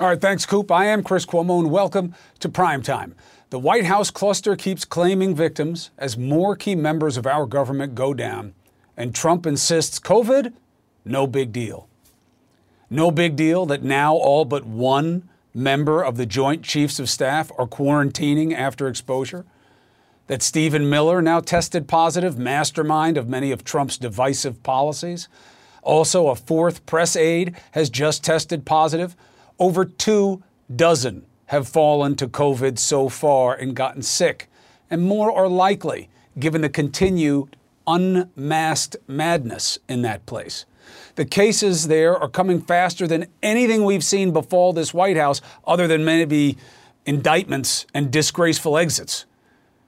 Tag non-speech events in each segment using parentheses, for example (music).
All right, thanks, Coop. I am Chris Cuomo, and welcome to Primetime. The White House cluster keeps claiming victims as more key members of our government go down, and Trump insists COVID, no big deal. No big deal that now all but one member of the Joint Chiefs of Staff are quarantining after exposure. That Stephen Miller, now tested positive, mastermind of many of Trump's divisive policies. Also, a fourth press aide has just tested positive. Over two dozen have fallen to COVID so far and gotten sick. And more are likely, given the continued unmasked madness in that place. The cases there are coming faster than anything we've seen befall this White House, other than maybe indictments and disgraceful exits.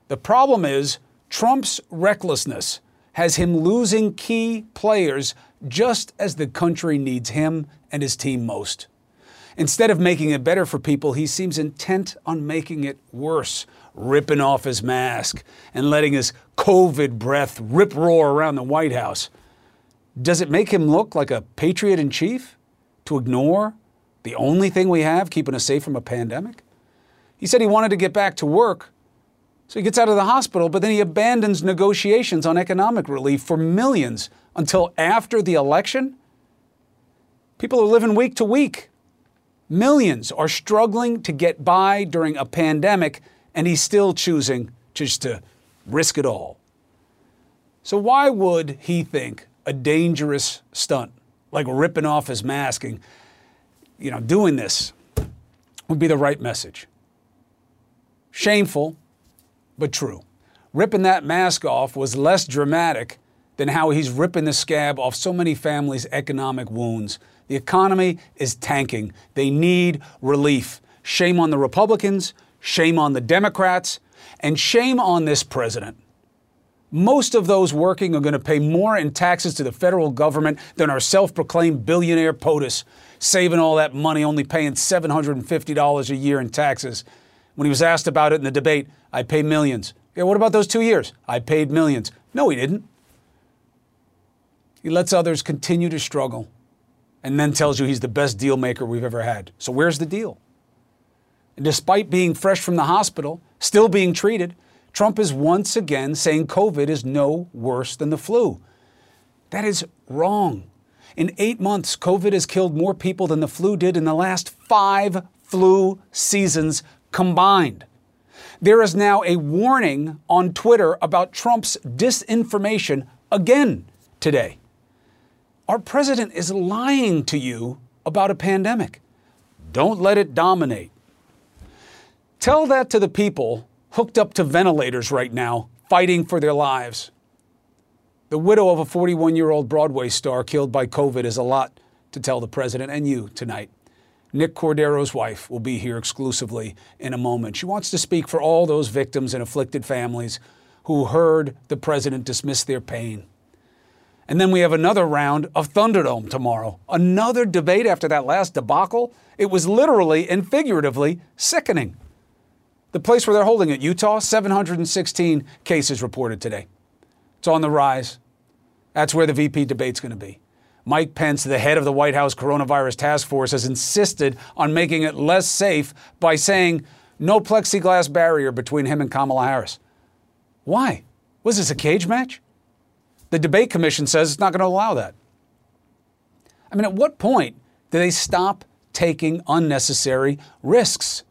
The problem is Trump's recklessness has him losing key players just as the country needs him and his team most. Instead of making it better for people, he seems intent on making it worse, ripping off his mask and letting his COVID breath rip roar around the White House. Does it make him look like a patriot in chief to ignore the only thing we have keeping us safe from a pandemic? He said he wanted to get back to work, so he gets out of the hospital, but then he abandons negotiations on economic relief for millions until after the election. People are living week to week. Millions are struggling to get by during a pandemic, and he's still choosing just to risk it all. So, why would he think a dangerous stunt, like ripping off his mask and, you know, doing this would be the right message. Shameful, but true. Ripping that mask off was less dramatic than how he's ripping the scab off so many families' economic wounds. The economy is tanking. They need relief. Shame on the Republicans, shame on the Democrats, and shame on this president most of those working are going to pay more in taxes to the federal government than our self proclaimed billionaire POTUS, saving all that money, only paying $750 a year in taxes. When he was asked about it in the debate, I pay millions. Yeah, what about those two years? I paid millions. No, he didn't. He lets others continue to struggle and then tells you he's the best deal maker we've ever had. So, where's the deal? And despite being fresh from the hospital, still being treated, Trump is once again saying COVID is no worse than the flu. That is wrong. In eight months, COVID has killed more people than the flu did in the last five flu seasons combined. There is now a warning on Twitter about Trump's disinformation again today. Our president is lying to you about a pandemic. Don't let it dominate. Tell that to the people hooked up to ventilators right now, fighting for their lives. The widow of a 41 year old Broadway star killed by COVID is a lot to tell the president and you tonight. Nick Cordero's wife will be here exclusively in a moment. She wants to speak for all those victims and afflicted families who heard the president dismiss their pain. And then we have another round of Thunderdome tomorrow. Another debate after that last debacle. It was literally and figuratively sickening. The place where they're holding it, Utah, 716 cases reported today. It's on the rise. That's where the VP debate's going to be. Mike Pence, the head of the White House coronavirus task force, has insisted on making it less safe by saying no plexiglass barrier between him and Kamala Harris. Why? Was this a cage match? The debate commission says it's not going to allow that. I mean, at what point do they stop taking unnecessary risks?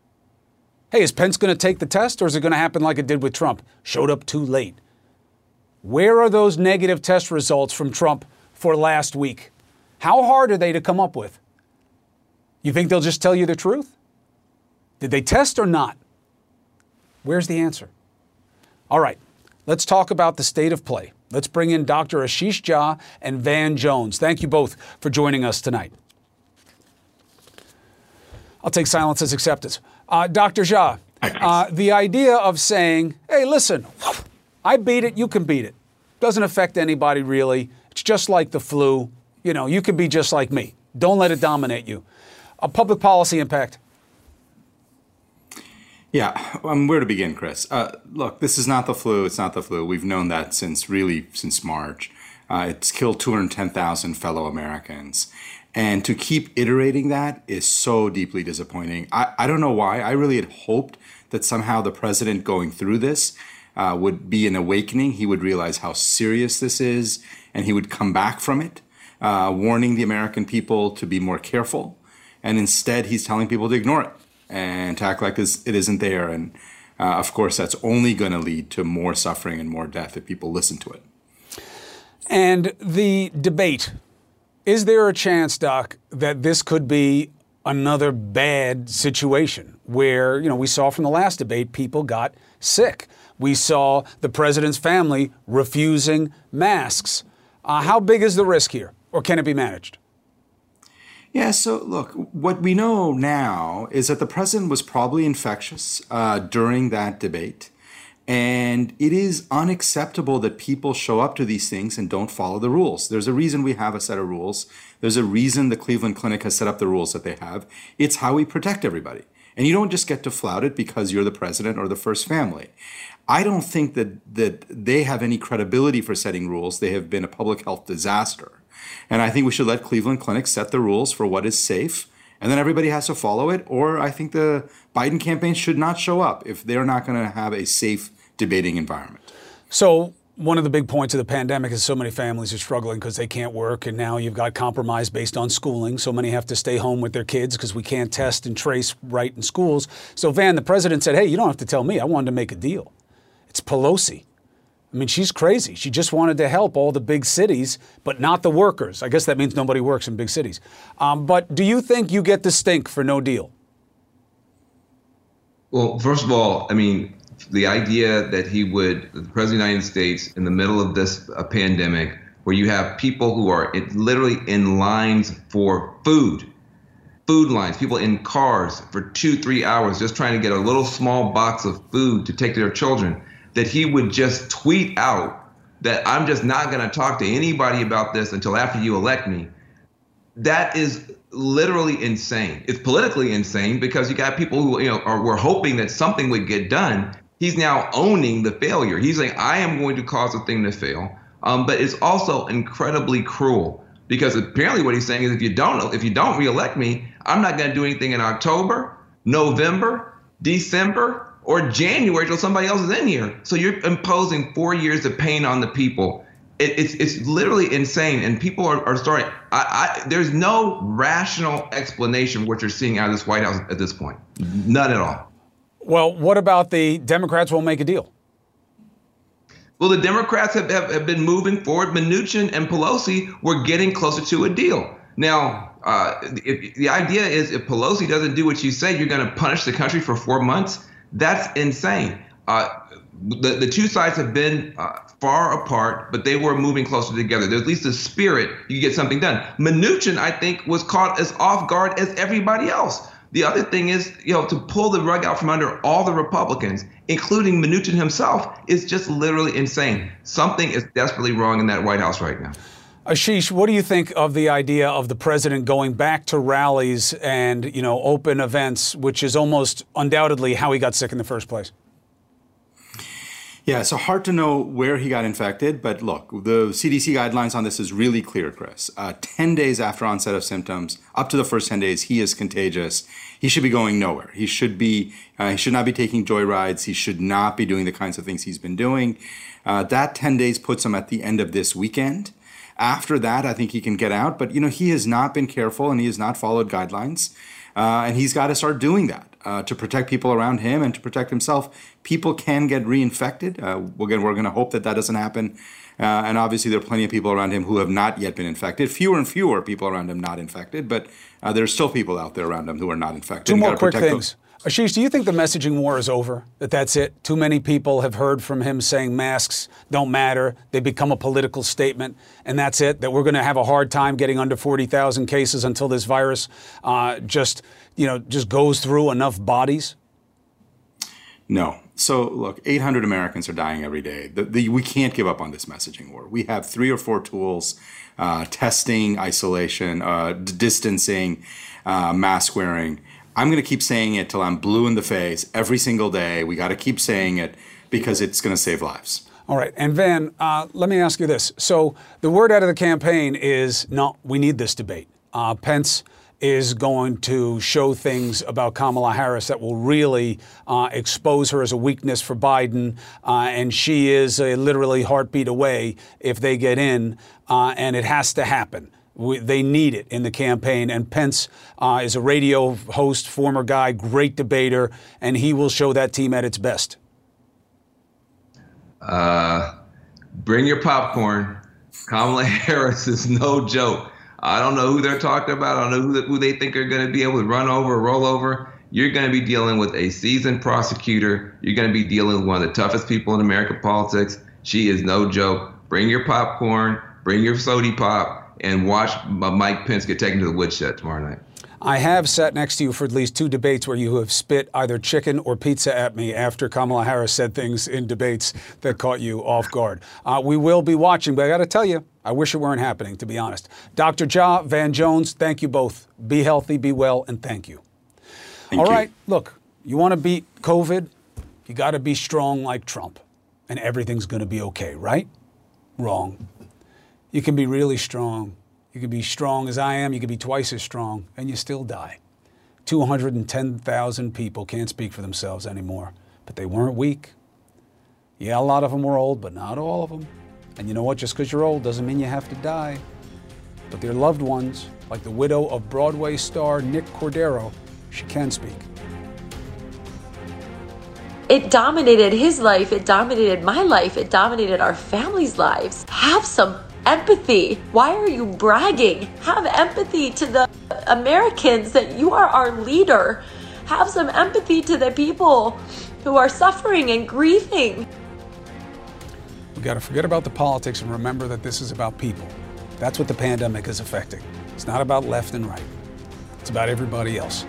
Hey, is Pence going to take the test or is it going to happen like it did with Trump? Showed up too late. Where are those negative test results from Trump for last week? How hard are they to come up with? You think they'll just tell you the truth? Did they test or not? Where's the answer? All right, let's talk about the state of play. Let's bring in Dr. Ashish Jha and Van Jones. Thank you both for joining us tonight. I'll take silence as acceptance. Uh, Dr. Jha, uh, the idea of saying, hey, listen, I beat it, you can beat it, doesn't affect anybody really. It's just like the flu. You know, you can be just like me. Don't let it dominate you. A public policy impact. Yeah, um, where to begin, Chris? Uh, look, this is not the flu. It's not the flu. We've known that since really since March. Uh, it's killed 210,000 fellow Americans. And to keep iterating that is so deeply disappointing. I, I don't know why. I really had hoped that somehow the president going through this uh, would be an awakening. He would realize how serious this is and he would come back from it, uh, warning the American people to be more careful. And instead, he's telling people to ignore it and to act like it isn't there. And uh, of course, that's only going to lead to more suffering and more death if people listen to it. And the debate is there a chance, Doc, that this could be another bad situation where, you know, we saw from the last debate people got sick? We saw the president's family refusing masks. Uh, how big is the risk here, or can it be managed? Yeah, so look, what we know now is that the president was probably infectious uh, during that debate. And it is unacceptable that people show up to these things and don't follow the rules. There's a reason we have a set of rules. There's a reason the Cleveland Clinic has set up the rules that they have. It's how we protect everybody. And you don't just get to flout it because you're the president or the first family. I don't think that, that they have any credibility for setting rules. They have been a public health disaster. And I think we should let Cleveland Clinic set the rules for what is safe, and then everybody has to follow it. Or I think the Biden campaign should not show up if they're not going to have a safe debating environment. So, one of the big points of the pandemic is so many families are struggling because they can't work, and now you've got compromise based on schooling. So many have to stay home with their kids because we can't test and trace right in schools. So, Van, the president said, Hey, you don't have to tell me. I wanted to make a deal. It's Pelosi. I mean, she's crazy. She just wanted to help all the big cities, but not the workers. I guess that means nobody works in big cities. Um, but do you think you get the stink for no deal? Well, first of all, I mean, the idea that he would, the president of the United States, in the middle of this uh, pandemic, where you have people who are literally in lines for food, food lines, people in cars for two, three hours just trying to get a little small box of food to take to their children that he would just tweet out that I'm just not going to talk to anybody about this until after you elect me. That is literally insane. It's politically insane because you got people who you know are were hoping that something would get done. He's now owning the failure. He's like, I am going to cause a thing to fail. Um, but it's also incredibly cruel because apparently what he's saying is if you don't if you don't reelect me, I'm not going to do anything in October, November, December, or January till somebody else is in here. So you're imposing four years of pain on the people. It, it's it's literally insane, and people are, are starting. I, I, there's no rational explanation what you're seeing out of this White House at this point. None at all. Well, what about the Democrats won't make a deal? Well, the Democrats have, have, have been moving forward. Mnuchin and Pelosi were getting closer to a deal. Now, uh, if, the idea is if Pelosi doesn't do what you say, you're going to punish the country for four months. That's insane. Uh, the, the two sides have been uh, far apart, but they were moving closer together. There's at least a spirit you get something done. Mnuchin, I think, was caught as off guard as everybody else. The other thing is, you know, to pull the rug out from under all the Republicans, including Mnuchin himself, is just literally insane. Something is desperately wrong in that White House right now. Ashish, what do you think of the idea of the president going back to rallies and, you know, open events, which is almost undoubtedly how he got sick in the first place? Yeah, so hard to know where he got infected, but look, the CDC guidelines on this is really clear, Chris. Uh, 10 days after onset of symptoms, up to the first 10 days, he is contagious. He should be going nowhere. He should be, uh, he should not be taking joyrides. He should not be doing the kinds of things he's been doing. Uh, that 10 days puts him at the end of this weekend. After that, I think he can get out. But you know, he has not been careful and he has not followed guidelines, uh, and he's got to start doing that uh, to protect people around him and to protect himself. People can get reinfected. Uh, again, we're going to hope that that doesn't happen. Uh, and obviously, there are plenty of people around him who have not yet been infected. Fewer and fewer people around him not infected, but uh, there's still people out there around him who are not infected. Two more quick things. Ashish, do you think the messaging war is over? That that's it? Too many people have heard from him saying masks don't matter. They become a political statement, and that's it. That we're going to have a hard time getting under 40,000 cases until this virus uh, just, you know, just goes through enough bodies. No. So look, 800 Americans are dying every day. The, the, we can't give up on this messaging war. We have three or four tools: uh, testing, isolation, uh, distancing, uh, mask wearing I'm going to keep saying it till I'm blue in the face every single day. We got to keep saying it because it's going to save lives. All right. And Van, uh, let me ask you this. So the word out of the campaign is no, we need this debate. Uh, Pence is going to show things about Kamala Harris that will really uh, expose her as a weakness for Biden. Uh, and she is a literally heartbeat away if they get in, uh, and it has to happen. We, they need it in the campaign. And Pence uh, is a radio host, former guy, great debater, and he will show that team at its best. Uh, bring your popcorn. Kamala (laughs) Harris is no joke. I don't know who they're talking about. I don't know who, who they think are going to be able to run over, roll over. You're going to be dealing with a seasoned prosecutor. You're going to be dealing with one of the toughest people in American politics. She is no joke. Bring your popcorn. Bring your sody pop and watch Mike Pence get taken to the woodshed tomorrow night. I have sat next to you for at least two debates where you have spit either chicken or pizza at me after Kamala Harris said things in debates that caught you off guard. Uh, we will be watching, but I got to tell you, I wish it weren't happening, to be honest. Dr. Jha, Van Jones, thank you both. Be healthy, be well, and thank you. Thank All you. right, look, you want to beat COVID, you got to be strong like Trump, and everything's going to be okay, right? Wrong. You can be really strong. You can be strong as I am. You can be twice as strong, and you still die. 210,000 people can't speak for themselves anymore, but they weren't weak. Yeah, a lot of them were old, but not all of them. And you know what? Just because you're old doesn't mean you have to die. But their loved ones, like the widow of Broadway star Nick Cordero, she can speak. It dominated his life, it dominated my life, it dominated our family's lives. Have some empathy. Why are you bragging? Have empathy to the Americans that you are our leader. Have some empathy to the people who are suffering and grieving. We got to forget about the politics and remember that this is about people. That's what the pandemic is affecting. It's not about left and right, it's about everybody else.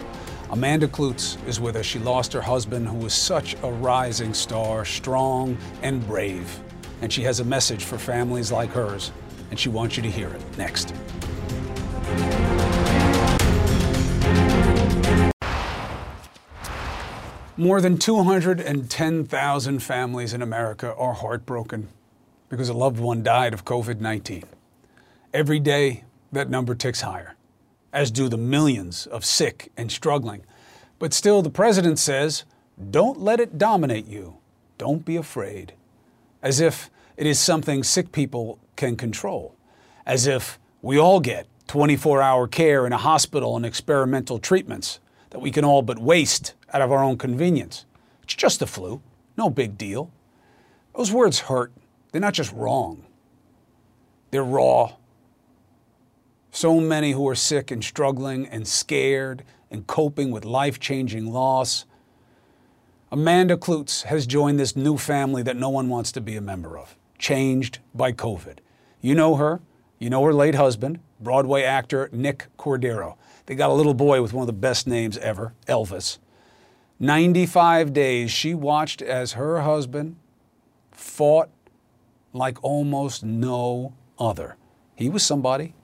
Amanda Kloots is with us. She lost her husband, who was such a rising star, strong and brave. And she has a message for families like hers and she wants you to hear it next. More than 210,000 families in America are heartbroken because a loved one died of COVID 19. Every day, that number ticks higher, as do the millions of sick and struggling. But still, the president says, don't let it dominate you. Don't be afraid. As if it is something sick people can control, as if we all get 24 hour care in a hospital and experimental treatments that we can all but waste out of our own convenience. It's just the flu, no big deal. Those words hurt. They're not just wrong, they're raw. So many who are sick and struggling and scared and coping with life changing loss. Amanda Kloots has joined this new family that no one wants to be a member of, changed by COVID. You know her. You know her late husband, Broadway actor Nick Cordero. They got a little boy with one of the best names ever, Elvis. 95 days she watched as her husband fought like almost no other. He was somebody.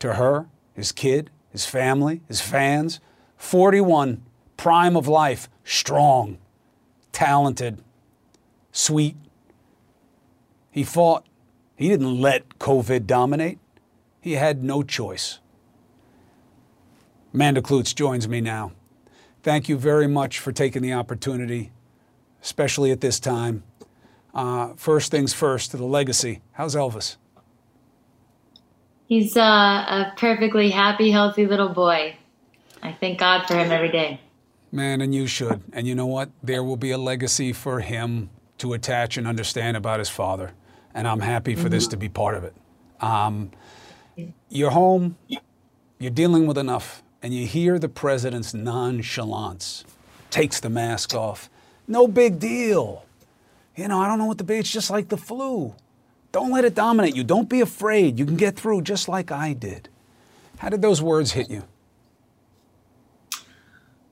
To her, his kid, his family, his fans. 41, prime of life, strong, talented, sweet. He fought he didn't let COVID dominate. He had no choice. Amanda Kloots joins me now. Thank you very much for taking the opportunity, especially at this time. Uh, first things first, to the legacy. How's Elvis? He's uh, a perfectly happy, healthy little boy. I thank God for him every day. Man, and you should. And you know what? There will be a legacy for him to attach and understand about his father and I'm happy for mm-hmm. this to be part of it. Um, you're home, you're dealing with enough, and you hear the president's nonchalance takes the mask off. No big deal. You know, I don't know what the big, it's just like the flu. Don't let it dominate you. Don't be afraid. You can get through just like I did. How did those words hit you?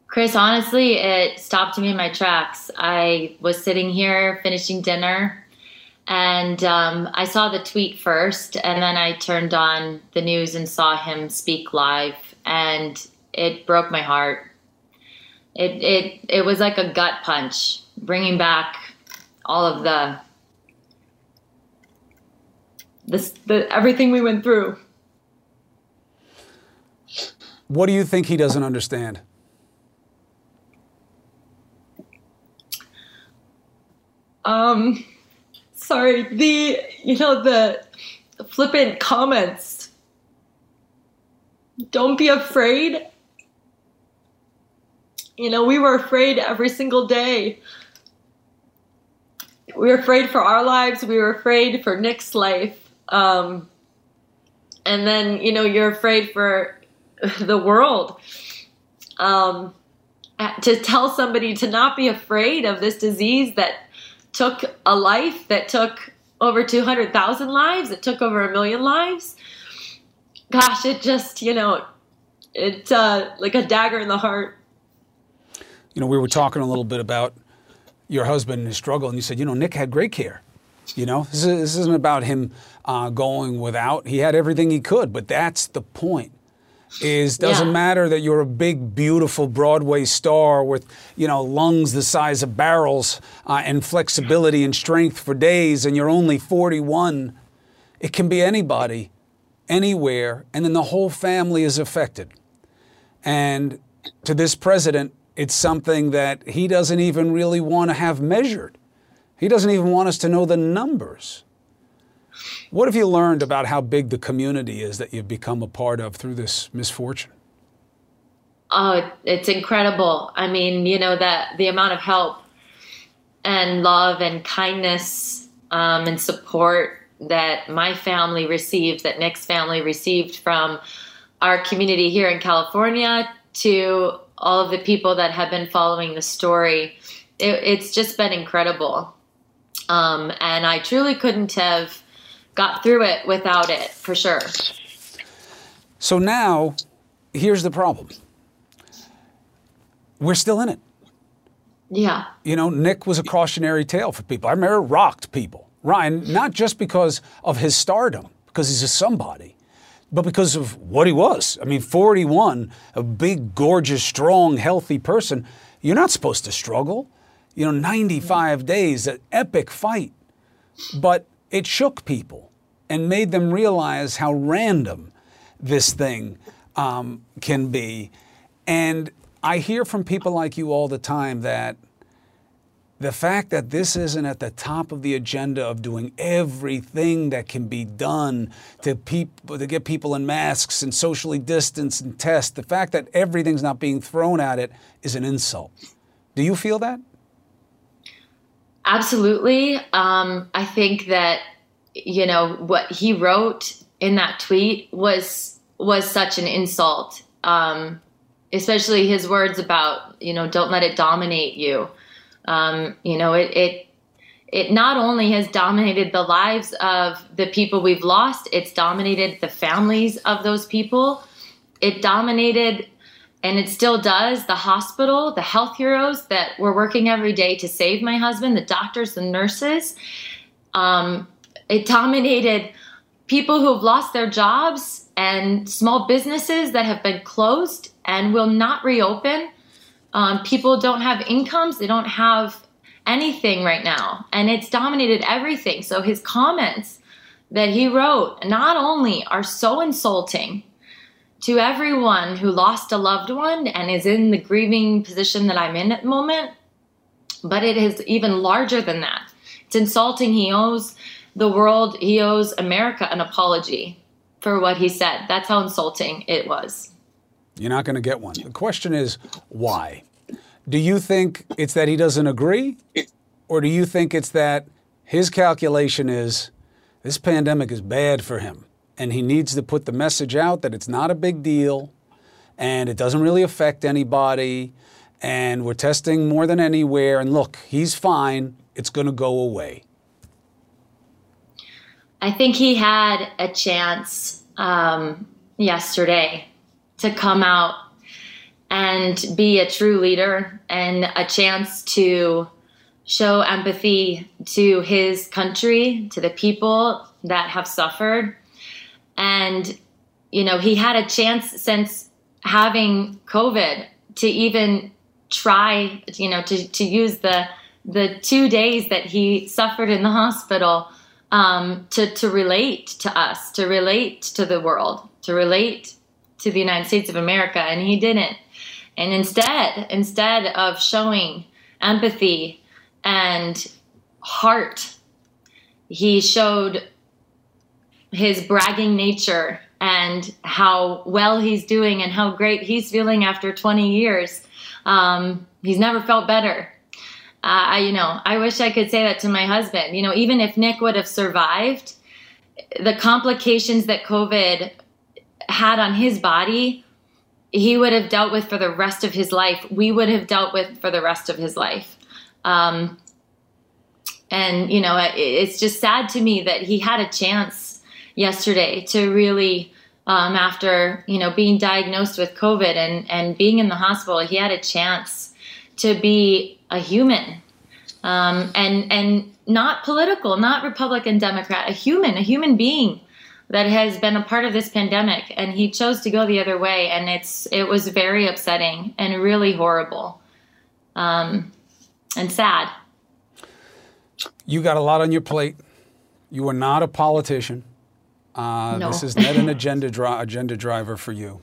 Chris, honestly, it stopped me in my tracks. I was sitting here finishing dinner and um, I saw the tweet first, and then I turned on the news and saw him speak live, and it broke my heart. It it it was like a gut punch, bringing back all of the this the everything we went through. What do you think he doesn't understand? Um, sorry, the, you know, the flippant comments. Don't be afraid. You know, we were afraid every single day. We were afraid for our lives. We were afraid for Nick's life. Um, and then, you know, you're afraid for (laughs) the world. Um, to tell somebody to not be afraid of this disease that took a life, that took over 200,000 lives, it took over a million lives. Gosh, it just, you know, it's uh, like a dagger in the heart. You know, we were talking a little bit about your husband and his struggle, and you said, you know, Nick had great care. You know, this, is, isn't about him uh, going without. He had everything he could, but that's the point is doesn't Yeah. matter that you're a big beautiful broadway star with you know lungs the size of barrels uh, and flexibility and strength for days and you're only 41 it can be anybody anywhere and then the whole family is affected. And to this president it's something that he doesn't even really want to have measured. He doesn't even want us to know the numbers what have you learned about how big the community is that you've become a part of through this misfortune? Oh, it's incredible. I mean, you know that the amount of help and love and kindness um, and support that my family received, that Nick's family received from our community here in California to all of the people that have been following the story. It, it's just been incredible. Um, and I truly couldn't have got through it without it, for sure. So now, here's the problem we're still in it. Yeah. You know, Nick was a cautionary tale for people. I remember rocked people. Ryan, not just because of his stardom, because he's a somebody, but because of what he was. I mean, 41, a big, gorgeous, strong, healthy person. You're not supposed to struggle. You know, 95 days, an epic fight. But it shook people and made them realize how random this thing um, can be. And I hear from people like you all the time that the fact that this isn't at the top of the agenda of doing everything that can be done to people to get people in masks and socially distance and test, the fact that everything's not being thrown at it is an insult. Do you feel that? Absolutely. Um, I think that you know what he wrote in that tweet was was such an insult. Um, especially his words about you know don't let it dominate you. Um, you know it it it not only has dominated the lives of the people we've lost, it's dominated the families of those people. It dominated and it still does the hospital, the health heroes that were working every day to save my husband, the doctors, the nurses. Um, it dominated people who have lost their jobs and small businesses that have been closed and will not reopen. Um, people don't have incomes, they don't have anything right now, and it's dominated everything. So his comments that he wrote not only are so insulting to everyone who lost a loved one and is in the grieving position that I'm in at the moment, but it is even larger than that. It's insulting. He owes the world, he owes America an apology for what he said. That's how insulting it was. You're not going to get one. The question is why? Do you think it's that he doesn't agree? Or do you think it's that his calculation is this pandemic is bad for him and he needs to put the message out that it's not a big deal and it doesn't really affect anybody and we're testing more than anywhere. And look, he's fine. It's going to go away. I think he had a chance um, yesterday to come out and be a true leader and a chance to show empathy to his country, to the people that have suffered. And, you know, he had a chance since having COVID to even try, you know, to, to use the the two days that he suffered in the hospital um, to, to relate to us, to relate to the world, to relate to the United States of America, and he didn't. And instead, instead of showing empathy and heart, he showed his bragging nature and how well he's doing and how great he's feeling after 20 years. Um, he's never felt better. Uh, I, you know, I wish I could say that to my husband. You know, even if Nick would have survived, the complications that COVID had on his body, he would have dealt with for the rest of his life. We would have dealt with for the rest of his life. Um, and you know, it, it's just sad to me that he had a chance yesterday to really, um, after you know being diagnosed with COVID and and being in the hospital, he had a chance to be a human um, and and not political, not Republican, Democrat, a human, a human being that has been a part of this pandemic, and he chose to go the other way, and it's it was very upsetting and really horrible, um, and sad. You got a lot on your plate. You are not a politician. Uh, no. This is not an agenda dri- agenda driver for you,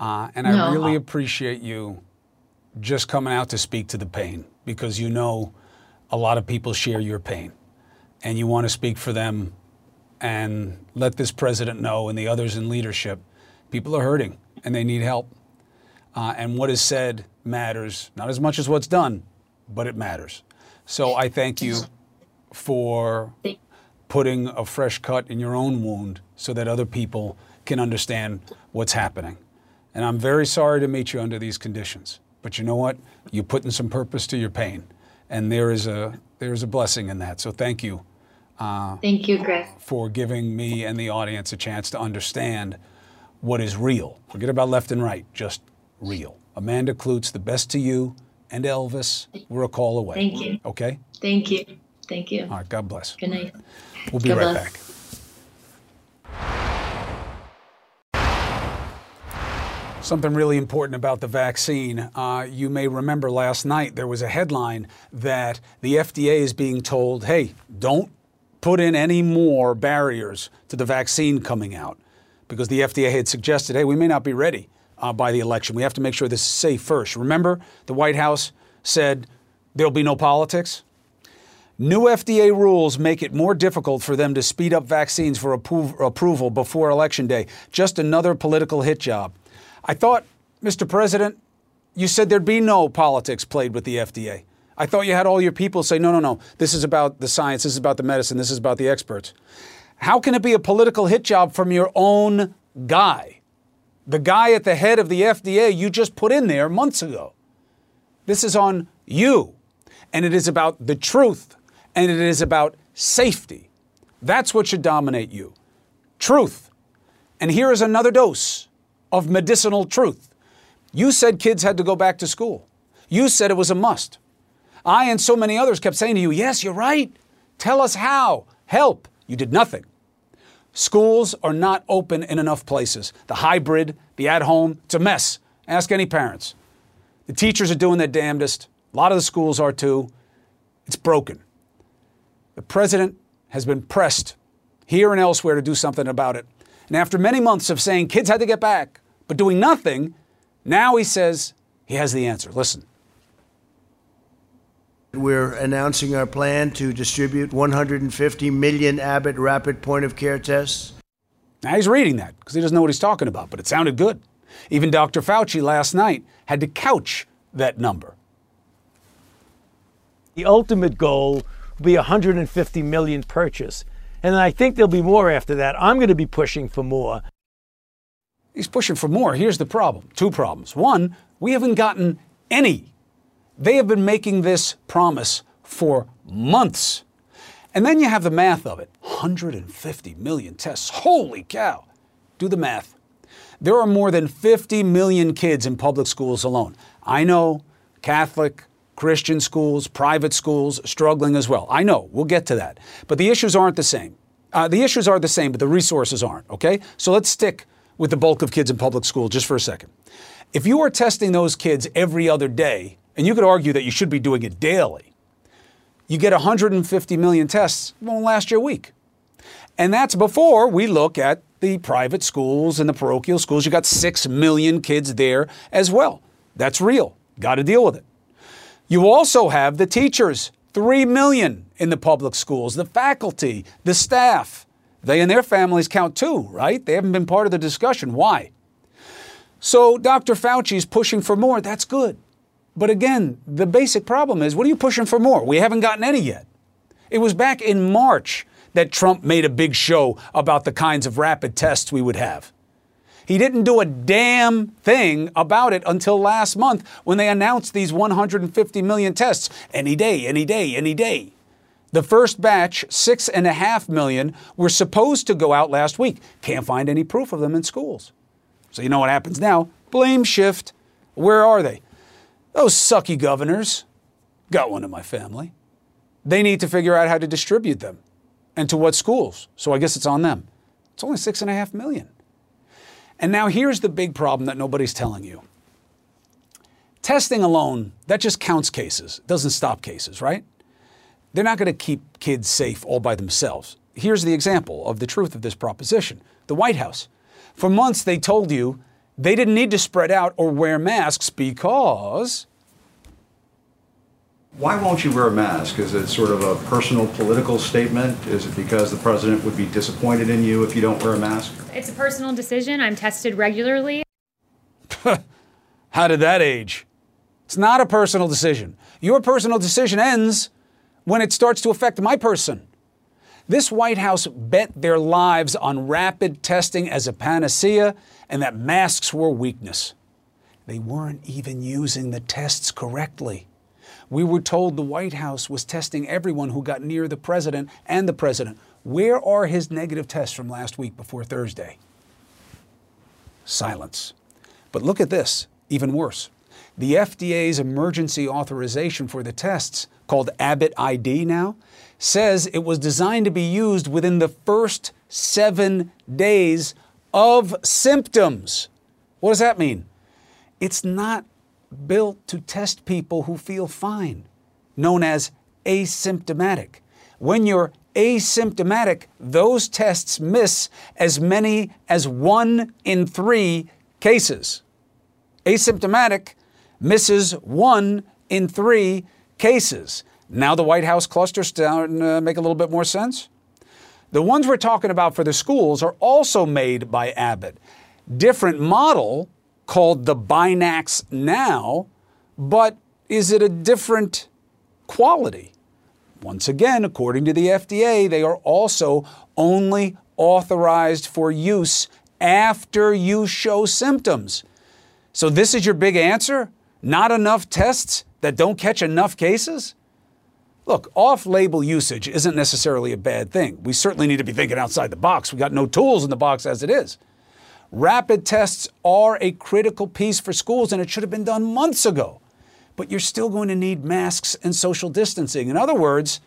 uh, and I No. really appreciate you just coming out to speak to the pain because you know a lot of people share your pain, and you want to speak for them and let this president know and the others in leadership, people are hurting and they need help. Uh, and what is said matters, not as much as what's done, but it matters. So I thank you for putting a fresh cut in your own wound so that other people can understand what's happening. And I'm very sorry to meet you under these conditions. But you know what? You're putting some purpose to your pain. And there is a, there is a blessing in that. So thank you uh, Thank you, Chris. for giving me and the audience a chance to understand what is real. Forget about left and right, just real. Amanda Kloots, the best to you and Elvis. We're a call away. Thank you. Okay? Thank you. Thank you. All right, God bless. Good night. We'll be God right bless. back. Something really important about the vaccine. Uh, you may remember last night there was a headline that the FDA is being told, hey, don't put in any more barriers to the vaccine coming out. Because the FDA had suggested, hey, we may not be ready uh, by the election. We have to make sure this is safe first. Remember, the White House said there'll be no politics? New FDA rules make it more difficult for them to speed up vaccines for appro- approval before Election Day. Just another political hit job. I thought, Mr. President, you said there'd be no politics played with the FDA. I thought you had all your people say, no, no, no, this is about the science, this is about the medicine, this is about the experts. How can it be a political hit job from your own guy? The guy at the head of the FDA you just put in there months ago. This is on you. And it is about the truth. And it is about safety. That's what should dominate you. Truth. And here is another dose of medicinal truth. You said kids had to go back to school. You said it was a must. I and so many others kept saying to you, Yes, you're right. Tell us how. Help. You did nothing. Schools are not open in enough places. The hybrid, the at home, it's a mess. Ask any parents. The teachers are doing their damnedest. A lot of the schools are too. It's broken. The president has been pressed here and elsewhere to do something about it. And after many months of saying kids had to get back, but doing nothing, now he says he has the answer. Listen. We're announcing our plan to distribute 150 million Abbott rapid point of care tests. Now he's reading that because he doesn't know what he's talking about, but it sounded good. Even Dr. Fauci last night had to couch that number. The ultimate goal will be 150 million purchase. And I think there'll be more after that. I'm going to be pushing for more. He's pushing for more. Here's the problem two problems. One, we haven't gotten any They have been making this promise for months. And then you have the math of it 150 million tests. Holy cow. Do the math. There are more than 50 million kids in public schools alone. I know Catholic, Christian schools, private schools struggling as well. I know, we'll get to that. But the issues aren't the same. Uh, the issues are the same, but the resources aren't, okay? So let's stick with the bulk of kids in public school just for a second. If you are testing those kids every other day, and you could argue that you should be doing it daily, you get 150 million tests, won't last you a week. And that's before we look at the private schools and the parochial schools. You got 6 million kids there as well. That's real. Got to deal with it. You also have the teachers, 3 million in the public schools, the faculty, the staff. They and their families count too, right? They haven't been part of the discussion. Why? So Dr. Fauci's pushing for more. That's good. But again, the basic problem is what are you pushing for more? We haven't gotten any yet. It was back in March that Trump made a big show about the kinds of rapid tests we would have. He didn't do a damn thing about it until last month when they announced these 150 million tests any day, any day, any day. The first batch, six and a half million, were supposed to go out last week. Can't find any proof of them in schools. So you know what happens now? Blame shift. Where are they? Those sucky governors. Got one in my family. They need to figure out how to distribute them and to what schools. So I guess it's on them. It's only six and a half million. And now here's the big problem that nobody's telling you. Testing alone, that just counts cases, doesn't stop cases, right? They're not going to keep kids safe all by themselves. Here's the example of the truth of this proposition the White House. For months, they told you they didn't need to spread out or wear masks because. Why won't you wear a mask? Is it sort of a personal political statement? Is it because the president would be disappointed in you if you don't wear a mask? It's a personal decision. I'm tested regularly. How did that age? It's not a personal decision. Your personal decision ends when it starts to affect my person. This White House bet their lives on rapid testing as a panacea and that masks were weakness. They weren't even using the tests correctly. We were told the White House was testing everyone who got near the president and the president. Where are his negative tests from last week before Thursday? Silence. But look at this, even worse. The FDA's emergency authorization for the tests, called Abbott ID now, says it was designed to be used within the first seven days of symptoms. What does that mean? It's not built to test people who feel fine, known as asymptomatic. When you're asymptomatic, those tests miss as many as one in three cases. Asymptomatic misses one in three cases. Now the White House cluster's starting to make a little bit more sense. The ones we're talking about for the schools are also made by Abbott. Different model called the Binax Now, but is it a different quality? Once again, according to the FDA, they are also only authorized for use after you show symptoms. So, this is your big answer? Not enough tests that don't catch enough cases? Look, off label usage isn't necessarily a bad thing. We certainly need to be thinking outside the box. We got no tools in the box as it is. Rapid tests are a critical piece for schools, and it should have been done months ago. But you're still going to need masks and social distancing. In other words,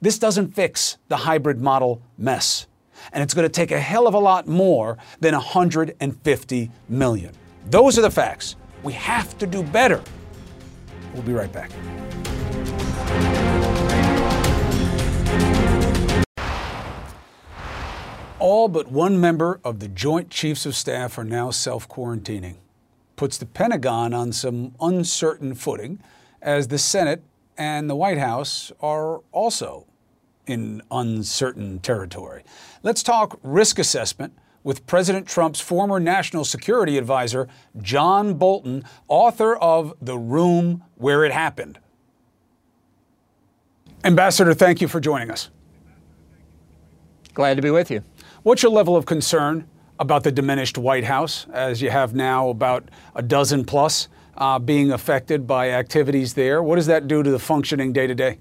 this doesn't fix the hybrid model mess. And it's going to take a hell of a lot more than 150 million. Those are the facts. We have to do better. We'll be right back. All but one member of the Joint Chiefs of Staff are now self quarantining. Puts the Pentagon on some uncertain footing, as the Senate and the White House are also in uncertain territory. Let's talk risk assessment with President Trump's former national security advisor, John Bolton, author of The Room Where It Happened. Ambassador, thank you for joining us. Glad to be with you. What's your level of concern about the diminished White House, as you have now about a dozen plus uh, being affected by activities there. What does that do to the functioning day to day?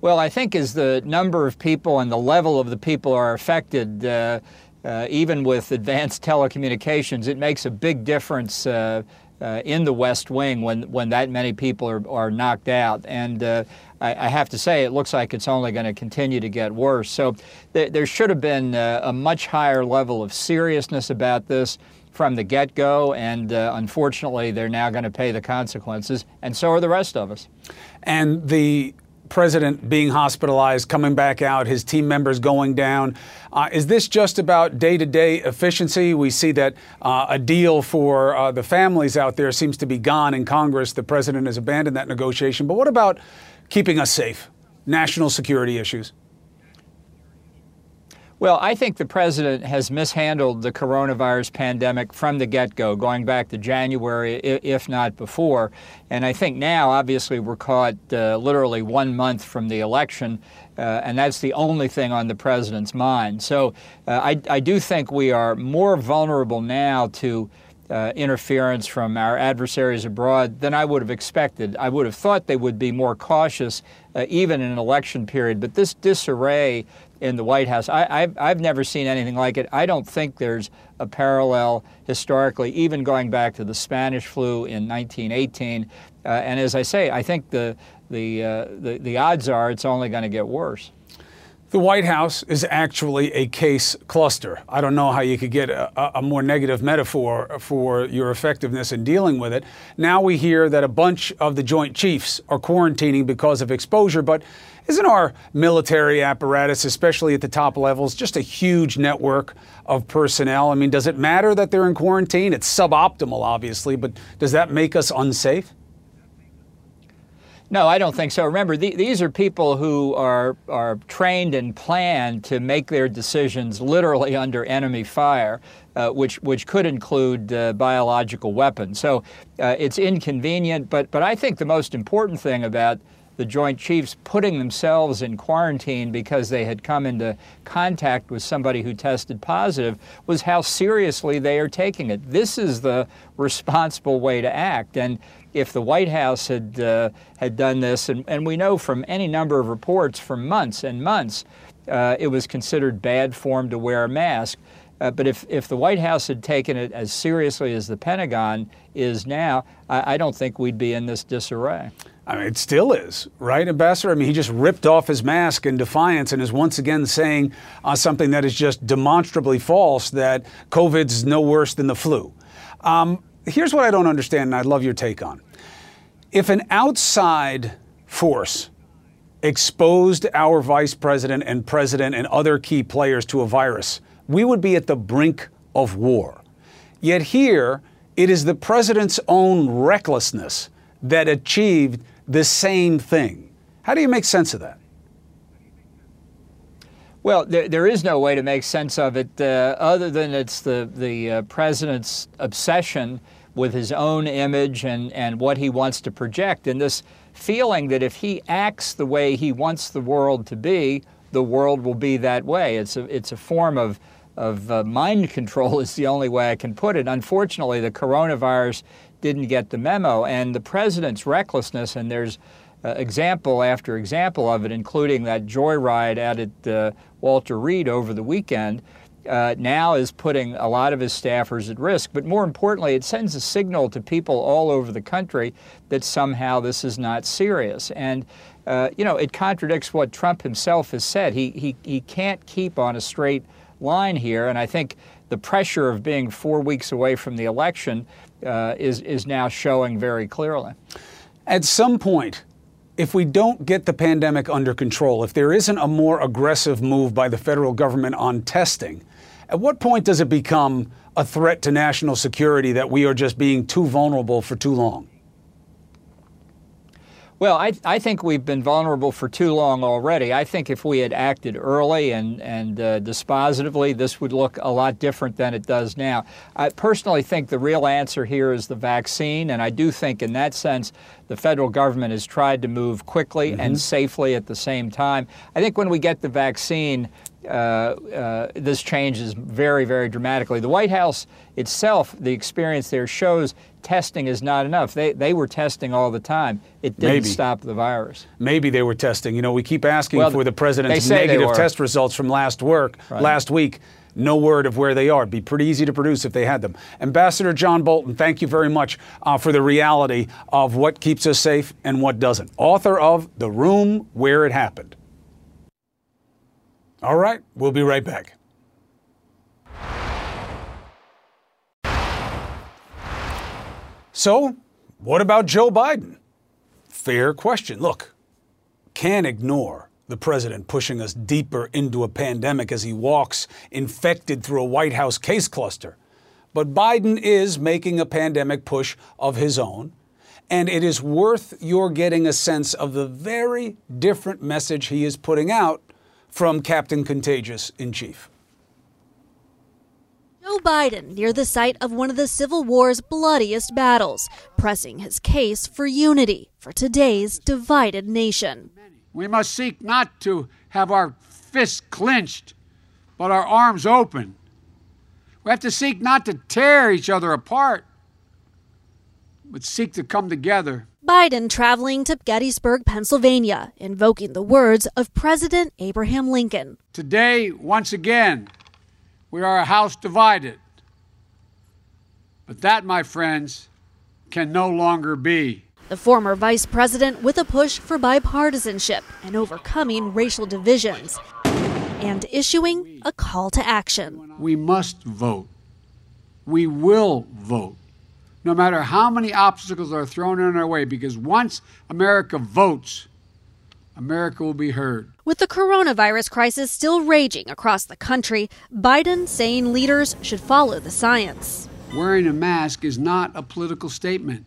Well, I think as the number of people and the level of the people are affected, uh, uh, even with advanced (laughs) telecommunications, it makes a big difference uh, uh in the West Wing when, when that many people are, are knocked out. And uh, I, I, have to say, it looks like it's only going to continue to get worse. So th- there should have been uh, a much higher level of seriousness about this from the get go, and unfortunately, they're now going to pay the consequences, and so are the rest of us. And the president being hospitalized, coming back out, his team members going down. Uh, is this just about day to day efficiency? We see that uh, a deal for uh, the families out there seems to be gone in Congress. The president has abandoned that negotiation. But what about keeping us safe? National security issues? Well, I think the president has mishandled the coronavirus pandemic from the get go, going back to January, if not before. And I think now, obviously, we're caught uh, literally one month from the election, uh, and that's the only thing on the president's mind. So uh, I, I, do think we are more vulnerable now to. Uh, interference from our adversaries abroad than I would have expected. I would have thought they would be more cautious, uh, even in an election period. But this disarray in the White House. I, have I've never seen anything like it. I don't think there's a parallel historically, even going back to the Spanish flu in 1918. Uh, and as I say, I think the, the, uh, the, the odds are it's only going to get worse. The White House is actually a case cluster. I don't know how you could get a, a, more negative metaphor for your effectiveness in dealing with it. Now we hear that a bunch of the Joint Chiefs are quarantining because of exposure, but isn't our military apparatus, especially at the top levels, just a huge network of personnel? I mean, does it matter that they're in quarantine? It's suboptimal, obviously, but does that make us unsafe? No, I don't think so. Remember, th- these are people who are, are trained and planned to make their decisions literally under enemy fire, uh, which, which could include uh, biological weapons. So uh, it's inconvenient, but, but I think the most important thing about the Joint Chiefs putting themselves in quarantine because they had come into contact with somebody who tested positive was how seriously they are taking it. This is the responsible way to act. And if the White House had, uh, had done this, and, and we know from any number of reports for months and months, uh, it was considered bad form to wear a mask. Uh, but if, if the White House had taken it as seriously as the Pentagon is now, I, I don't think we'd be in this disarray. I mean, it still is, right, Ambassador? I mean, he just ripped off his mask in defiance and is once again saying uh, something that is just demonstrably false that COVID's no worse than the flu. Um, here's what I don't understand, and I'd love your take on. If an outside force exposed our vice president and president and other key players to a virus, we would be at the brink of war. Yet here, it is the president's own recklessness that achieved the same thing. How do you make sense of that? Well, there, there is no way to make sense of it uh, other than it's the, the uh, president's obsession with his own image and, and what he wants to project, and this feeling that if he acts the way he wants the world to be, the world will be that way. It's a, it's a form of, of uh, mind (laughs) control, is the only way I can put it. Unfortunately, the coronavirus didn't get the memo. And the president's recklessness, and there's uh, example after example of it, including that joyride out at uh, Walter Reed over the weekend, uh, now is putting a lot of his staffers at risk. But more importantly, it sends a signal to people all over the country that somehow this is not serious. And uh, you know, it contradicts what Trump himself has said. He, he, he can't keep on a straight line here. And I think the pressure of being four weeks away from the election uh, is, is now showing very clearly. At some point, if we don't get the pandemic under control, if there isn't a more aggressive move by the federal government on testing, at what point does it become a threat to national security that we are just being too vulnerable for too long? Well, I, I think we've been vulnerable for too long already. I think if we had acted early and, and uh, dispositively, this would look a lot different than it does now. I personally think the real answer here is the vaccine, and I do think in that sense the federal government has tried to move quickly mm-hmm. and safely at the same time. I think when we get the vaccine, uh, uh, this changes very, very dramatically. The White House itself, the experience there shows testing is not enough. They, they were testing all the time. It didn't Maybe. stop the virus. Maybe they were testing. You know, we keep asking well, for the president's negative test results from last work right. last week. No word of where they are. It'd be pretty easy to produce if they had them. Ambassador John Bolton, thank you very much uh, for the reality of what keeps us safe and what doesn't. Author of The Room Where It Happened. All right, we'll be right back. So, what about Joe Biden? Fair question. Look, can't ignore the president pushing us deeper into a pandemic as he walks infected through a White House case cluster. But Biden is making a pandemic push of his own, and it is worth your getting a sense of the very different message he is putting out from Captain Contagious in Chief. Joe Biden near the site of one of the Civil War's bloodiest battles, pressing his case for unity for today's divided nation. We must seek not to have our fists clenched, but our arms open. We have to seek not to tear each other apart, but seek to come together. Biden traveling to Gettysburg, Pennsylvania, invoking the words of President Abraham Lincoln. Today, once again, we are a house divided. But that, my friends, can no longer be. The former vice president with a push for bipartisanship and overcoming racial divisions, and issuing a call to action. We must vote. We will vote, no matter how many obstacles are thrown in our way, because once America votes, America will be heard. With the coronavirus crisis still raging across the country, Biden saying leaders should follow the science. Wearing a mask is not a political statement,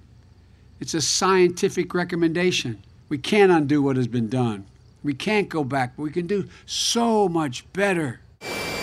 it's a scientific recommendation. We can't undo what has been done. We can't go back, but we can do so much better.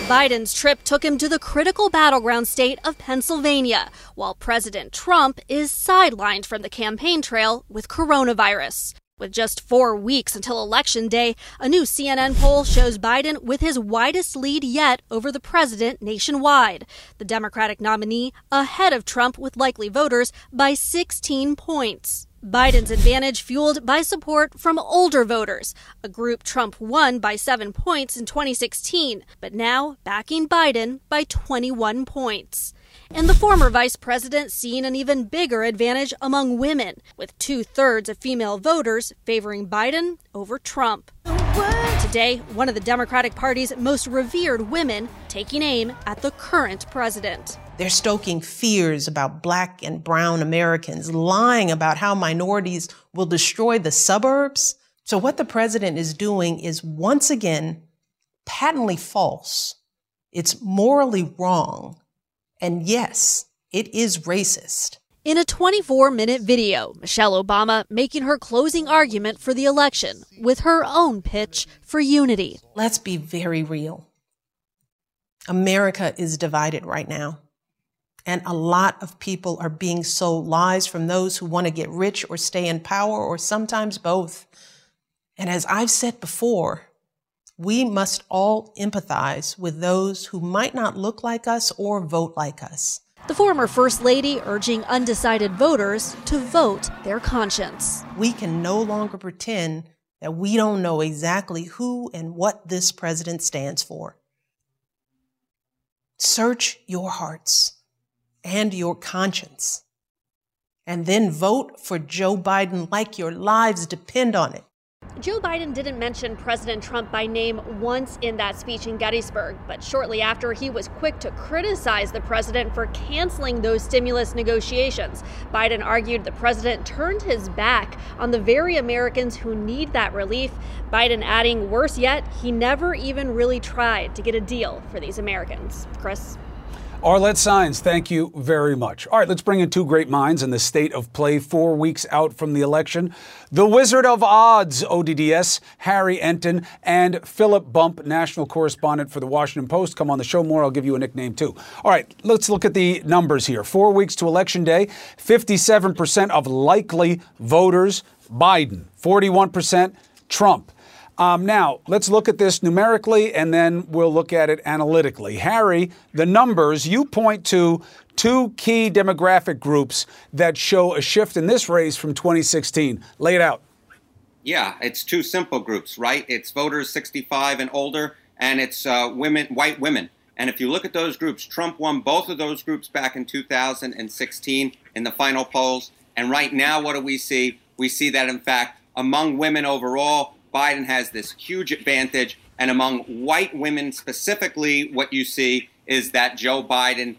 Biden's trip took him to the critical battleground state of Pennsylvania, while President Trump is sidelined from the campaign trail with coronavirus. With just four weeks until Election Day, a new CNN poll shows Biden with his widest lead yet over the president nationwide. The Democratic nominee ahead of Trump with likely voters by 16 points. Biden's advantage fueled by support from older voters, a group Trump won by seven points in 2016, but now backing Biden by 21 points and the former vice president seeing an even bigger advantage among women, with two thirds of female voters favoring Biden over Trump. Today, one of the Democratic Party's most revered women taking aim at the current president. They're stoking fears about black and brown Americans, lying about how minorities will destroy the suburbs. So, what the president is doing is once again patently false. It's morally wrong and yes, it is racist. In a 24 minute video, Michelle Obama making her closing argument for the election with her own pitch for unity. Let's be very real. America is divided right now. And a lot of people are being sold lies from those who want to get rich or stay in power, or sometimes both. And as I've said before, we must all empathize with those who might not look like us or vote like us. The former First Lady urging undecided voters to vote their conscience. We can no longer pretend that we don't know exactly who and what this president stands for. Search your hearts and your conscience, and then vote for Joe Biden like your lives depend on it. Joe Biden didn't mention President Trump by name once in that speech in Gettysburg, but shortly after, he was quick to criticize the president for canceling those stimulus negotiations. Biden argued the president turned his back on the very Americans who need that relief. Biden adding, worse yet, he never even really tried to get a deal for these Americans. Chris? Arlette Saenz, thank you very much. All right, let's bring in two great minds in the state of play four weeks out from the election. The Wizard of Odds, ODDS, Harry Enten, and Philip Bump, national correspondent for the Washington Post. Come on the show more. I'll give you a nickname too. All right, let's look at the numbers here. Four weeks to election day, 57% of likely voters, Biden, 41% Trump. Um, now, let's look at this numerically and then we'll look at it analytically. Harry, the numbers, you point to two key demographic groups that show a shift in this race from 2016. Lay it out. Yeah, it's two simple groups, right? It's voters 65 and older, and it's uh, women, white women. And if you look at those groups, Trump won both of those groups back in 2016 in the final polls. And right now, what do we see? We see that, in fact, among women overall, Biden has this huge advantage. And among white women specifically, what you see is that Joe Biden,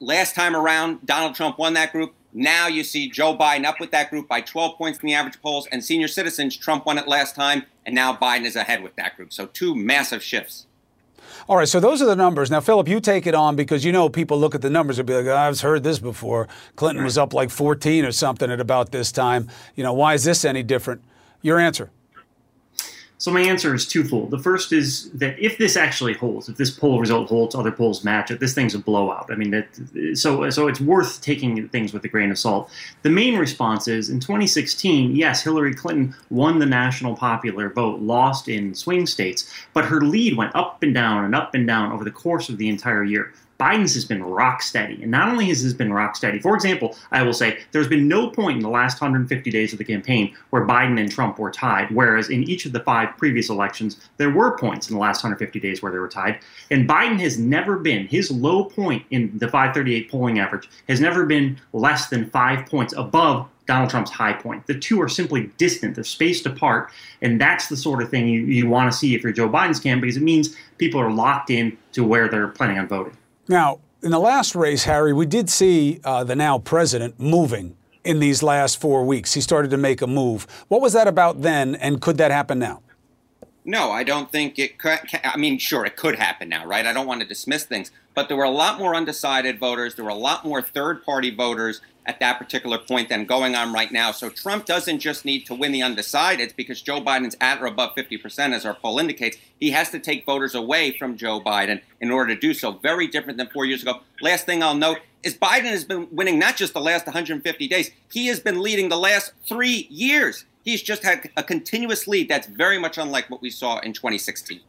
last time around, Donald Trump won that group. Now you see Joe Biden up with that group by 12 points in the average polls. And senior citizens, Trump won it last time. And now Biden is ahead with that group. So two massive shifts. All right, so those are the numbers. Now, Philip, you take it on because you know people look at the numbers and be like, oh, I've heard this before. Clinton was up like 14 or something at about this time. You know, why is this any different? Your answer. So my answer is twofold. The first is that if this actually holds, if this poll result holds, other polls match it, this thing's a blowout. I mean, that so so it's worth taking things with a grain of salt. The main response is in 2016, yes, Hillary Clinton won the national popular vote, lost in swing states, but her lead went up and down and up and down over the course of the entire year. Biden's has been rock steady. And not only has this been rock steady, for example, I will say there's been no point in the last 150 days of the campaign where Biden and Trump were tied, whereas in each of the five previous elections, there were points in the last 150 days where they were tied. And Biden has never been, his low point in the 538 polling average has never been less than five points above Donald Trump's high point. The two are simply distant, they're spaced apart, and that's the sort of thing you, you want to see if you're Joe Biden's camp because it means people are locked in to where they're planning on voting. Now, in the last race, Harry, we did see uh, the now president moving in these last four weeks. He started to make a move. What was that about then, and could that happen now? No, I don't think it could. I mean, sure, it could happen now, right? I don't want to dismiss things, but there were a lot more undecided voters. There were a lot more third party voters at that particular point than going on right now. So Trump doesn't just need to win the undecideds because Joe Biden's at or above 50%, as our poll indicates. He has to take voters away from Joe Biden in order to do so. Very different than four years ago. Last thing I'll note is Biden has been winning not just the last 150 days, he has been leading the last three years. He's just had a continuous lead that's very much unlike what we saw in 2016.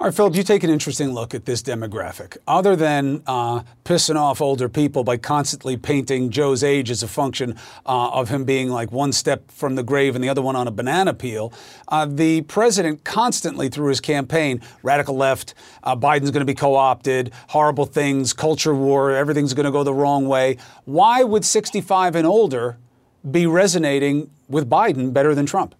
All right, Philip, you take an interesting look at this demographic. Other than uh, pissing off older people by constantly painting Joe's age as a function uh, of him being like one step from the grave and the other one on a banana peel, uh, the president constantly through his campaign, radical left, uh, Biden's going to be co opted, horrible things, culture war, everything's going to go the wrong way. Why would 65 and older be resonating with Biden better than Trump?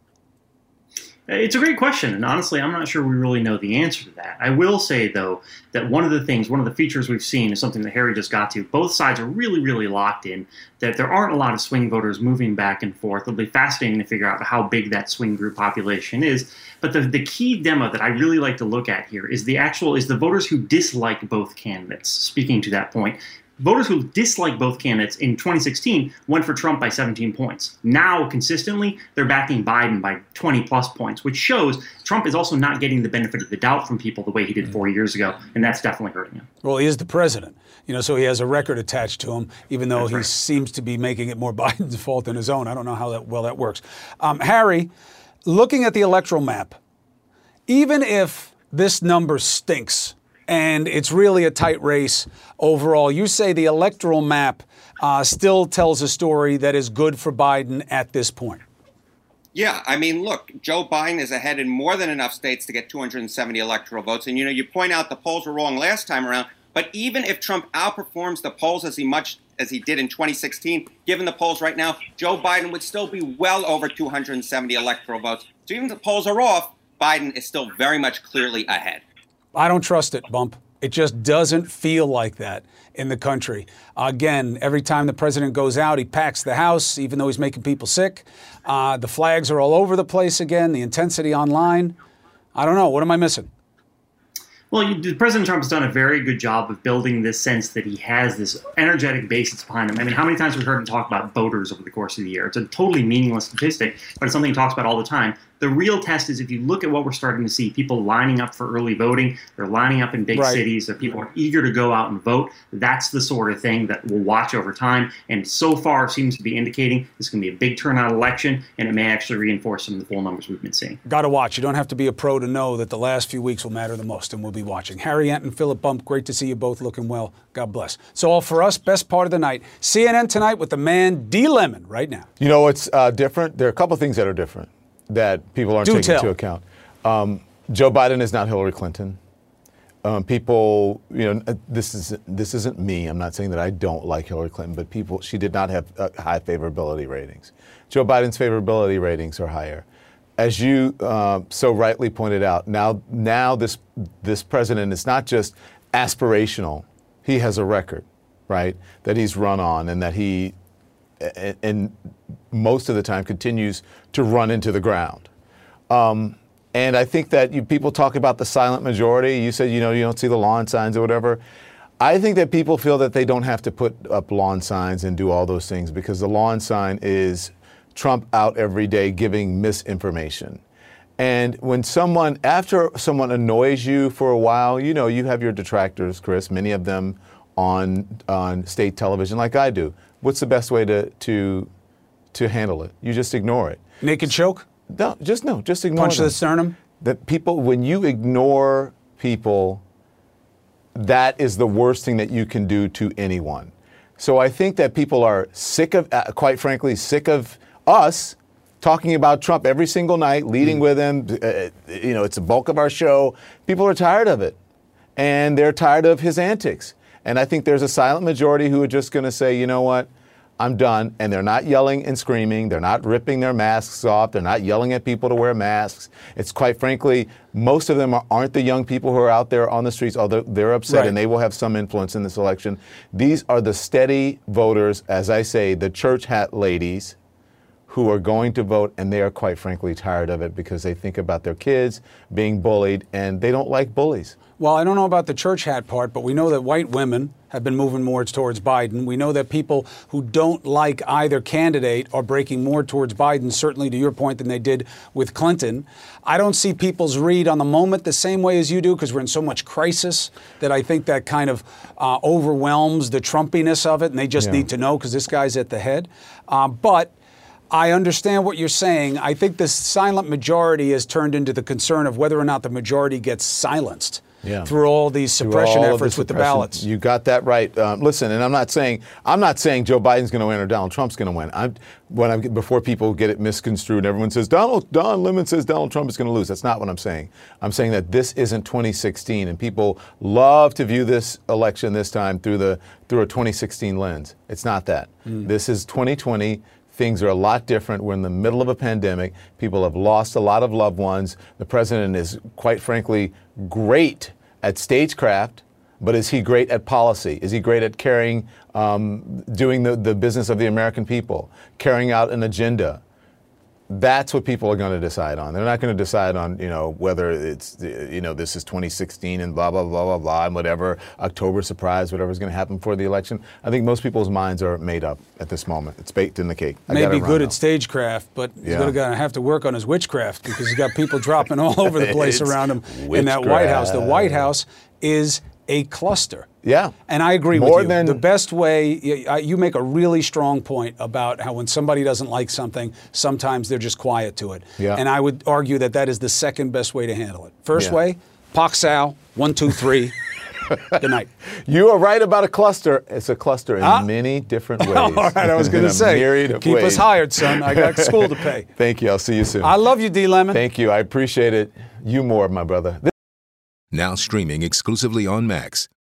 It's a great question, and honestly, I'm not sure we really know the answer to that. I will say, though, that one of the things, one of the features we've seen is something that Harry just got to. Both sides are really, really locked in, that there aren't a lot of swing voters moving back and forth. It'll be fascinating to figure out how big that swing group population is. But the, the key demo that I really like to look at here is the actual, is the voters who dislike both candidates, speaking to that point voters who dislike both candidates in 2016 went for Trump by 17 points. Now, consistently, they're backing Biden by 20 plus points, which shows Trump is also not getting the benefit of the doubt from people the way he did four years ago, and that's definitely hurting him. Well, he is the president, you know, so he has a record attached to him, even though that's he right. seems to be making it more (laughs) Biden's fault than his own. I don't know how that, well that works. Um, Harry, looking at the electoral map, even if this number stinks, and it's really a tight race overall. You say the electoral map uh, still tells a story that is good for Biden at this point. Yeah, I mean, look, Joe Biden is ahead in more than enough states to get 270 electoral votes. And, you know, you point out the polls were wrong last time around, but even if Trump outperforms the polls as he much as he did in 2016, given the polls right now, Joe Biden would still be well over 270 electoral votes. So even if the polls are off, Biden is still very much clearly ahead. I don't trust it, Bump. It just doesn't feel like that in the country. Again, every time the president goes out, he packs the house, even though he's making people sick. Uh, the flags are all over the place again, the intensity online. I don't know. What am I missing? Well, you, President Trump has done a very good job of building this sense that he has this energetic base that's behind him. I mean, how many times have we heard him talk about voters over the course of the year? It's a totally meaningless statistic, but it's something he talks about all the time. The real test is if you look at what we're starting to see people lining up for early voting, they're lining up in big Right. cities, that people are eager to go out and vote. That's the sort of thing that we'll watch over time. And so far seems to be indicating this is going to be a big turnout election, and it may actually reinforce some of the poll numbers we've been seeing. Got to watch. You don't have to be a pro to know that the last few weeks will matter the most, and we'll be watching. Harry and Philip Bump, great to see you both looking well. God bless. So, all for us, best part of the night. CNN tonight with the man D Lemon right now. You know what's uh, different? There are a couple things that are different that people aren't Do taking tell. into account. Um, Joe Biden is not Hillary Clinton. Um, people, you know, uh, this is this isn't me. I'm not saying that I don't like Hillary Clinton, but people, she did not have uh, high favorability ratings. Joe Biden's favorability ratings are higher, as you uh, so rightly pointed out. Now, now this this president is not just aspirational. He has a record, right, that he's run on, and that he a- and most of the time continues to run into the ground. Um, and I think that you, people talk about the silent majority. You said, you know, you don't see the lawn signs or whatever. I think that people feel that they don't have to put up lawn signs and do all those things because the lawn sign is Trump out every day giving misinformation. And when someone, after someone annoys you for a while, you know, you have your detractors, Chris, many of them on, on state television like I do. What's the best way to, to, to handle it? You just ignore it. Naked choke? No, just no, just ignore Punch them. the sternum? That people, when you ignore people, that is the worst thing that you can do to anyone. So I think that people are sick of, uh, quite frankly, sick of us talking about Trump every single night, leading with him. Uh, you know, it's the bulk of our show. People are tired of it, and they're tired of his antics. And I think there's a silent majority who are just going to say, you know what? I'm done. And they're not yelling and screaming. They're not ripping their masks off. They're not yelling at people to wear masks. It's quite frankly, most of them are, aren't the young people who are out there on the streets, although they're upset Right. and they will have some influence in this election. These are the steady voters, as I say, the church hat ladies who are going to vote and they are quite frankly tired of it because they think about their kids being bullied and they don't like bullies. Well, I don't know about the church hat part, but we know that white women have been moving more towards Biden. We know that people who don't like either candidate are breaking more towards Biden, certainly to your point, than they did with Clinton. I don't see people's read on the moment the same way as you do because we're in so much crisis that I think that kind of uh, overwhelms the Trumpiness of it, and they just Yeah. need to know because this guy's at the head. Uh, but I understand what you're saying. I think the silent majority has turned into the concern of whether or not the majority gets silenced Yeah. through all these suppression all efforts with the ballots. You got that right. Um, listen, and I'm not saying I'm not saying Joe Biden's going to win or Donald Trump's going to win. I'm when I'm before people get it misconstrued. Everyone says Donald Don Lemon says Donald Trump is going to lose. That's not what I'm saying. I'm saying that this isn't 2016, and people love to view this election this time through the through a 2016 lens. It's not that. This is 2020. Things are a lot different. We're in the middle of a pandemic. People have lost a lot of loved ones. The president is, quite frankly, great at stagecraft, but is he great at policy? Is he great at carrying, um, doing the, the business of the American people, carrying out an agenda? That's what people are going to decide on. They're not going to decide on, you know, whether it's, you know, this is 2016 and blah, blah, blah, blah, blah, and whatever, October surprise, whatever's going to happen for the election. I think most people's minds are made up at this moment. It's baked in the cake. I May be good now. at stagecraft, but he's Yeah. going to have to work on his witchcraft because he's got people dropping all over the (laughs) place around him in that White House. The White. House is a cluster. Yeah. And I agree More with you. than- the best way, you, make a really strong point about how when somebody doesn't like something, sometimes they're just quiet to it. Yeah. And I would argue that that is the second best way to handle it. First Yeah. way, Pak Sal, one, two, three. (laughs) Good night. You are right about a cluster. It's a cluster in Ah. many different (laughs) ways. All right, I was (laughs) going to say, myriad of keep us hired, son. I got school to pay. Thank you. I'll see you soon. I love you, D. Lemon. Thank you. I appreciate it. You more, my brother. Now streaming exclusively on Max,